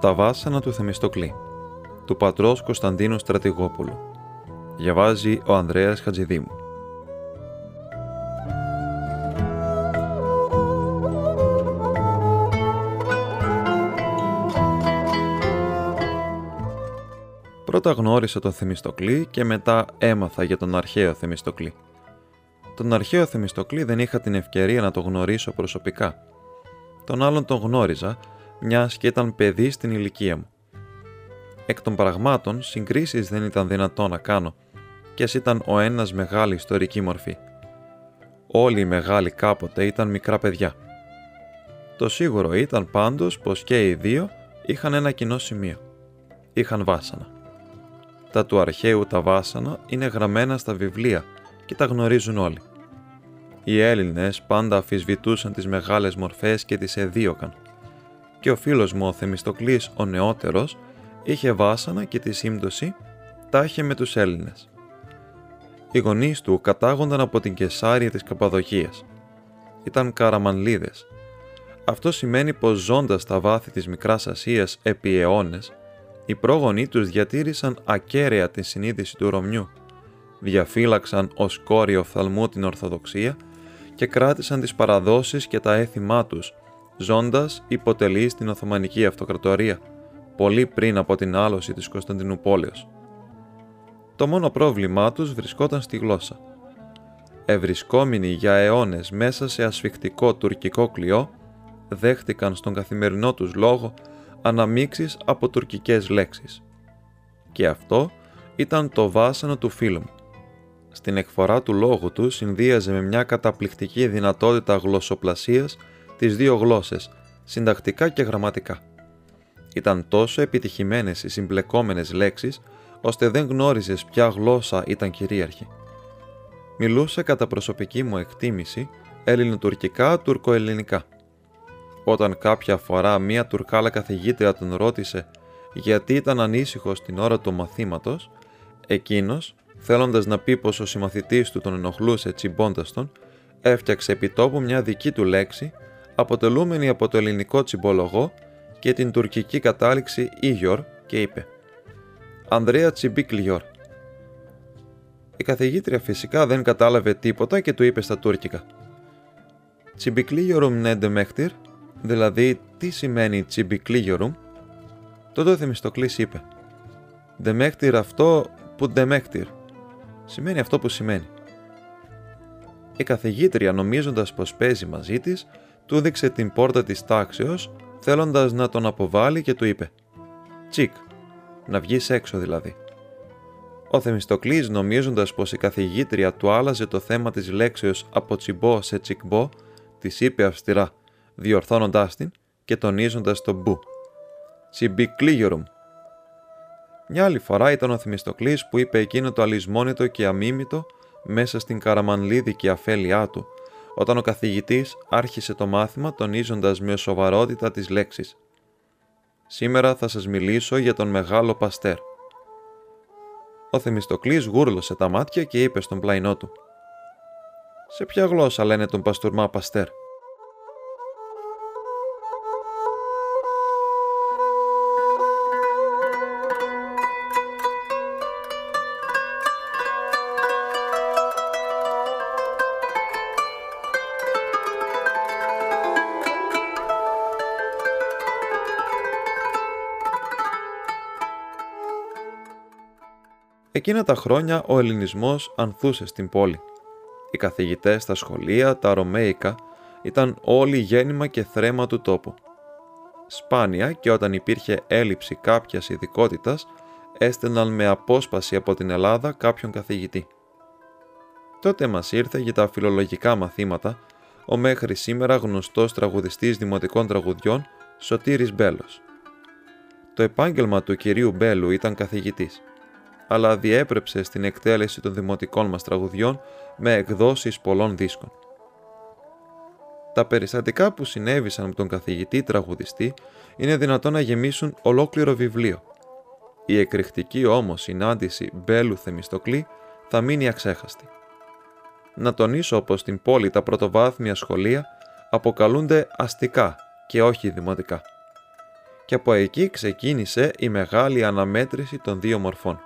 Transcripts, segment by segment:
Τα βάσανα του Θεμιστοκλή του πατρός Κωνσταντίνου Στρατηγόπουλου Διαβάζει ο Ανδρέας Χατζηδήμου Πρώτα γνώρισα τον Θεμιστοκλή και μετά έμαθα για τον αρχαίο Θεμιστοκλή. Τον αρχαίο Θεμιστοκλή δεν είχα την ευκαιρία να τον γνωρίσω προσωπικά. Τον άλλον τον γνώριζα, μιας και ήταν παιδί στην ηλικία μου. Εκ των πραγμάτων, συγκρίσεις δεν ήταν δυνατό να κάνω, και ας ήταν ο ένας μεγάλη ιστορική μορφή. Όλοι οι μεγάλοι κάποτε ήταν μικρά παιδιά. Το σίγουρο ήταν πάντως πως και οι δύο είχαν ένα κοινό σημείο. Είχαν βάσανα. Τα του αρχαίου τα βάσανα είναι γραμμένα στα βιβλία και τα γνωρίζουν όλοι. Οι Έλληνες πάντα αφισβητούσαν τις μεγάλες μορφές και τις εδίωκαν. Και ο φίλος μου ο Θεμιστοκλής ο νεότερος είχε βάσανα και τη σύμπτωση τα είχε με τους Έλληνες. Οι γονείς του κατάγονταν από την Κεσάρια της Καπαδοκίας. Ήταν καραμανλίδες. Αυτό σημαίνει πως ζώντας στα βάθη της Μικράς Ασίας επί αιώνες, οι πρόγονοί τους διατήρησαν ακέραια την συνείδηση του Ρωμιού, διαφύλαξαν ως κόρη οφθαλμού την Ορθοδοξία και κράτησαν τις παραδόσεις και τα έθιμά τους, ζώντας υποτελεί στην Οθωμανική Αυτοκρατορία, πολύ πριν από την άλωση της Κωνσταντινούπολεως. Το μόνο πρόβλημά τους βρισκόταν στη γλώσσα. Ευρισκόμενοι για αιώνες μέσα σε ασφιχτικό τουρκικό κλειό, δέχτηκαν στον καθημερινό τους λόγο αναμίξεις από τουρκικές λέξεις. Και αυτό ήταν το βάσανο του φίλου μου. Στην εκφορά του λόγου του συνδύαζε με μια καταπληκτική δυνατότητα γλωσσοπλασίας τις δύο γλώσσες, συντακτικά και γραμματικά. Ήταν τόσο επιτυχημένες οι συμπλεκόμενες λέξεις, ώστε δεν γνώριζες ποια γλώσσα ήταν κυρίαρχη. Μιλούσε κατά προσωπική μου εκτίμηση ελληνοτουρκικά τουρκοελληνικά. Όταν κάποια φορά μία τουρκάλα καθηγήτρια τον ρώτησε γιατί ήταν ανήσυχο την ώρα του μαθήματος, εκείνος, θέλοντας να πει πως ο συμμαθητής του τον ενοχλούσε τσιμπώντας τον, έφτιαξε επιτόπου μια δική του λέξη, αποτελούμενη από το ελληνικό τσιμπολογό και την τουρκική κατάληξη Ίγιορ και είπε «Ανδρέα Τσιμπίκλιορ». Η καθηγήτρια φυσικά δεν κατάλαβε τίποτα και του είπε στα τουρκικά «Τσιμπικλίγιορουμ νέντε μέχτηρ» Δηλαδή, τι σημαίνει τσιμπικλίγιορουμ, τότε ο Θεμιστοκλής είπε «Δεμέχτηρ αυτό που δεμέχτηρ». Σημαίνει αυτό που σημαίνει. Η καθηγήτρια νομίζοντας πως παίζει μαζί της, του δείξε την πόρτα της τάξεως, θέλοντας να τον αποβάλει και του είπε «Τσικ, να βγεις έξω δηλαδή». Ο Θεμιστοκλής νομίζοντας πως η καθηγήτρια του άλλαζε το θέμα της λέξεως από τσιμπό σε τσικμπό, της είπε αυστηρά διορθώνοντάς την και τονίζοντας το μπου. Τσιμπικλίγιορουμ. Μια άλλη φορά ήταν ο Θημιστοκλής που είπε εκείνο το αλυσμόνητο και αμίμητο μέσα στην καραμανλίδικη αφέλειά του, όταν ο καθηγητής άρχισε το μάθημα τονίζοντας με σοβαρότητα τις λέξεις. Σήμερα θα σας μιλήσω για τον μεγάλο Παστέρ. Ο Θεμιστοκλής γούρλωσε τα μάτια και είπε στον πλαϊνό του «Σε ποια γλώσσα λένε τον Παστούρμα Παστέρ» Εκείνα τα χρόνια ο ελληνισμός ανθούσε στην πόλη. Οι καθηγητές στα σχολεία, τα ρωμαίικα, ήταν όλοι γέννημα και θρέμα του τόπου. Σπάνια και όταν υπήρχε έλλειψη κάποιας ειδικότητας, έστεναν με απόσπαση από την Ελλάδα κάποιον καθηγητή. Τότε μας ήρθε για τα φιλολογικά μαθήματα ο μέχρι σήμερα γνωστός τραγουδιστής δημοτικών τραγουδιών Σωτήρης Μπέλος. Το επάγγελμα του κυρίου Μπέλου ήταν καθηγητής αλλά διέπρεψε στην εκτέλεση των δημοτικών μας τραγουδιών με εκδόσεις πολλών δίσκων. Τα περιστατικά που συνέβησαν με τον καθηγητή τραγουδιστή είναι δυνατόν να γεμίσουν ολόκληρο βιβλίο. Η εκρηκτική όμως συνάντηση Μπέλου Θεμιστοκλή θα μείνει αξέχαστη. Να τονίσω πως στην πόλη τα πρωτοβάθμια σχολεία αποκαλούνται αστικά και όχι δημοτικά. και από εκεί ξεκίνησε η μεγάλη αναμέτρηση των δύο μορφών.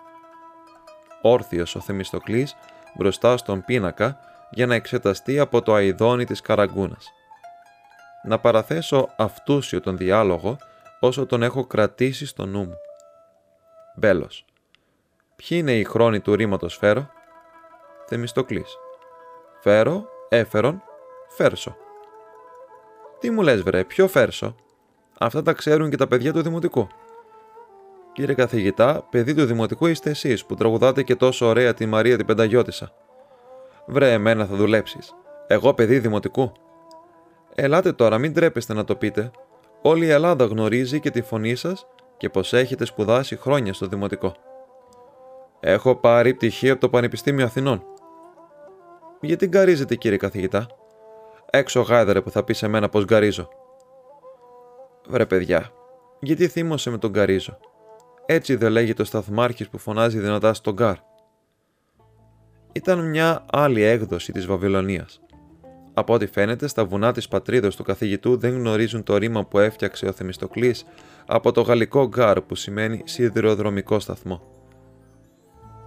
Όρθιος ο Θεμιστοκλής μπροστά στον πίνακα για να εξεταστεί από το αηδόνι της καραγκούνας. Να παραθέσω αυτούσιο τον διάλογο όσο τον έχω κρατήσει στο νου μου. Μπέλος. Ποιοι είναι οι χρόνοι του ρήματος φέρο; Θεμιστοκλής. Φέρο, έφερον, φέρσο. Τι μου λες βρε, ποιο φέρσο; Αυτά τα ξέρουν και τα παιδιά του Δημοτικού. Κύριε καθηγητά, παιδί του Δημοτικού είστε εσείς που τραγουδάτε και τόσο ωραία τη Μαρία την Πενταγιώτησα. Βρε, εμένα θα δουλέψεις. Εγώ παιδί Δημοτικού. Ελάτε τώρα, μην τρέπεστε να το πείτε. Όλη η Ελλάδα γνωρίζει και τη φωνή σας και πως έχετε σπουδάσει χρόνια στο Δημοτικό. Έχω πάρει πτυχίο από το Πανεπιστήμιο Αθηνών. Γιατί γκαρίζετε, κύριε καθηγητά; Έξω γάιδαρε που θα πεις σε μένα πως γκαρίζω. Βρε παιδιά, γιατί θύμωσε με τον γκαρίζω; Έτσι δεν λέγεται ο σταθμάρχης που φωνάζει δυνατά στον gare. Ήταν μια άλλη έκδοση της Βαβυλωνίας. Από ό,τι φαίνεται, στα βουνά της πατρίδος του καθηγητού δεν γνωρίζουν το ρήμα που έφτιαξε ο Θεμιστοκλής από το γαλλικό gare που σημαίνει σιδηροδρομικό σταθμό.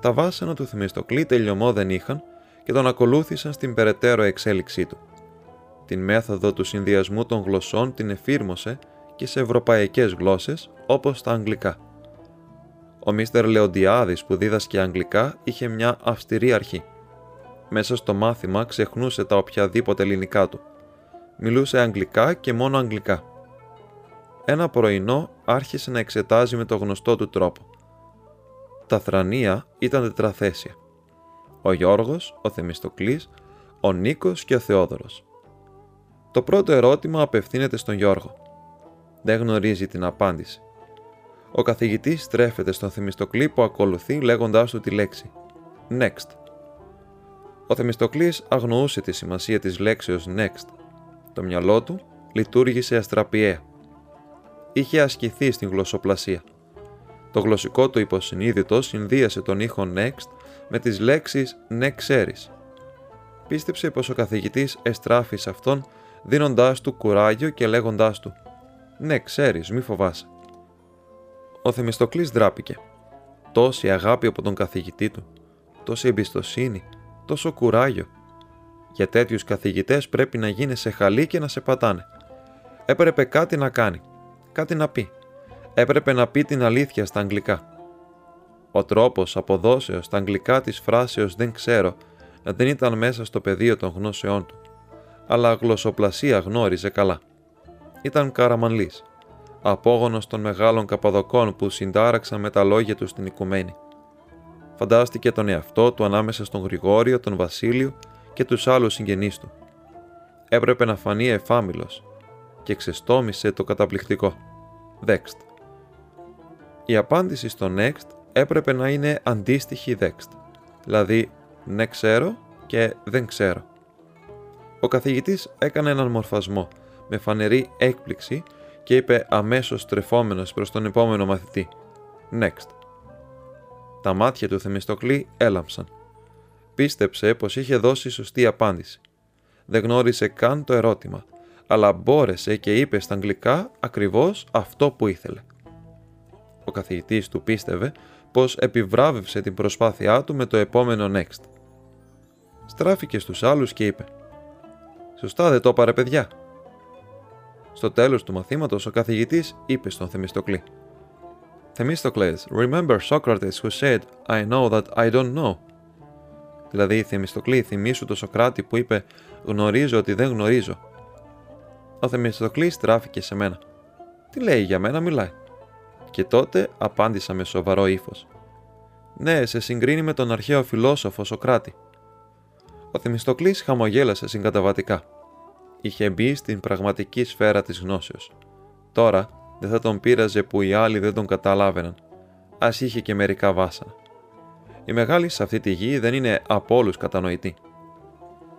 Τα βάσανα του Θεμιστοκλή τελειωμό δεν είχαν και τον ακολούθησαν στην περαιτέρω εξέλιξή του. Την μέθοδο του συνδυασμού των γλωσσών την εφήρμοσε και σε ευρωπαϊκές γλώσσες όπως τα αγγλικά. Ο Μίστερ Λεοντιάδης που δίδασκε αγγλικά είχε μια αυστηρή αρχή. Μέσα στο μάθημα ξεχνούσε τα οποιαδήποτε ελληνικά του. Μιλούσε αγγλικά και μόνο αγγλικά. Ένα πρωινό άρχισε να εξετάζει με το γνωστό του τρόπο. Τα θρανία ήταν τετραθέσια. Ο Γιώργος, ο Θεμιστοκλής, ο Νίκος και ο Θεόδωρος. Το πρώτο ερώτημα απευθύνεται στον Γιώργο. Δεν γνωρίζει την απάντηση. Ο καθηγητής στρέφεται στον Θεμιστοκλή που ακολουθεί λέγοντάς του τη λέξη «Next». Ο Θεμιστοκλής αγνοούσε τη σημασία της λέξεως «next». Το μυαλό του λειτουργήσε αστραπιαία. Είχε ασκηθεί στην γλωσσοπλασία. Το γλωσσικό του υποσυνείδητο συνδύασε τον ήχο «next» με τις λέξεις «ναι ξέρεις». Πίστεψε πως ο καθηγητής εστράφει σε αυτόν δίνοντάς του κουράγιο και λέγοντάς του «Ναι, ξέρεις, μη φοβάσαι». Ο Θεμιστοκλής δράπηκε. Τόση αγάπη από τον καθηγητή του, τόση εμπιστοσύνη, τόσο κουράγιο. Για τέτοιους καθηγητές πρέπει να γίνει σε χαλί και να σε πατάνε. Έπρεπε κάτι να κάνει, κάτι να πει. Έπρεπε να πει την αλήθεια στα αγγλικά. Ο τρόπος αποδόσεως στα αγγλικά της φράσεως «δεν ξέρω» δεν ήταν μέσα στο πεδίο των γνώσεών του, αλλά γλωσσοπλασία γνώριζε καλά. Ήταν καραμανλής απόγονος των μεγάλων καπαδοκών που συντάραξαν με τα λόγια τους στην οικουμένη. Φαντάστηκε τον εαυτό του ανάμεσα στον Γρηγόριο, τον Βασίλειο και τους άλλους συγγενείς του. Έπρεπε να φανεί εφάμιλος και ξεστόμησε το καταπληκτικό. Δέξτ. Η απάντηση στο next έπρεπε να είναι αντίστοιχη δέξτ, δηλαδή ναι ξέρω και δεν ξέρω. Ο καθηγητής έκανε έναν μορφασμό με φανερή έκπληξη και είπε αμέσως στρεφόμενος προς τον επόμενο μαθητή «Next». Τα μάτια του Θεμιστοκλή έλαμψαν. Πίστεψε πως είχε δώσει σωστή απάντηση. Δεν γνώρισε καν το ερώτημα, αλλά μπόρεσε και είπε στα αγγλικά ακριβώς αυτό που ήθελε. Ο καθηγητής του πίστευε πως επιβράβευσε την προσπάθειά του με το επόμενο next. Στράφηκε στους άλλους και είπε «Σωστά δεν το έπαρε παιδιά», στο τέλος του μαθήματος ο καθηγητής είπε στον Θεμιστοκλή Themistocles, remember Socrates who said, I know that I don't know. Δηλαδή, Θεμιστοκλή, θυμήσου το Σοκράτη που είπε «Γνωρίζω ότι δεν γνωρίζω». Ο Θεμιστοκλής στράφηκε σε μένα. «Τι λέει για μένα, μιλάει». Και τότε απάντησα με σοβαρό ύφος. «Ναι, σε συγκρίνει με τον αρχαίο φιλόσοφο Σοκράτη». Ο Θεμιστοκλής χαμογέλασε συγκαταβατικά είχε μπει στην πραγματική σφαίρα της γνώσεως. Τώρα δεν θα τον πείραζε που οι άλλοι δεν τον καταλάβαιναν, ας είχε και μερικά βάσανα. Η μεγάλη σε αυτή τη γη δεν είναι από όλους κατανοητή.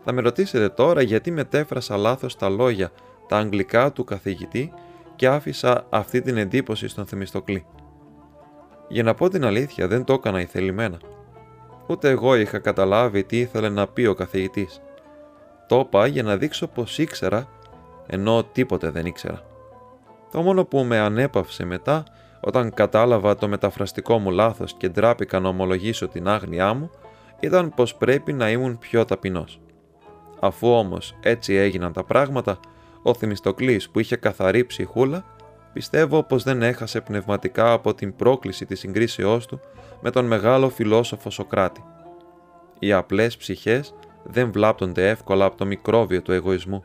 Θα με ρωτήσετε τώρα γιατί μετέφρασα λάθος τα λόγια, τα αγγλικά του καθηγητή και άφησα αυτή την εντύπωση στον Θεμιστοκλή. Για να πω την αλήθεια δεν το έκανα ηθελημένα. Ούτε εγώ είχα καταλάβει τι ήθελε να πει ο καθηγητής. Το είπα για να δείξω πως ήξερα, ενώ τίποτε δεν ήξερα. Το μόνο που με ανέπαυσε μετά, όταν κατάλαβα το μεταφραστικό μου λάθος και ντράπηκα να ομολογήσω την άγνοιά μου, ήταν πως πρέπει να ήμουν πιο ταπεινός. Αφού όμως έτσι έγιναν τα πράγματα, ο Θημιστοκλής που είχε καθαρή ψυχούλα, πιστεύω πως δεν έχασε πνευματικά από την πρόκληση της συγκρίσεώς του με τον μεγάλο φιλόσοφο Σοκράτη. Οι απλές ψυχές δεν βλάπτονται εύκολα από το μικρόβιο του εγωισμού.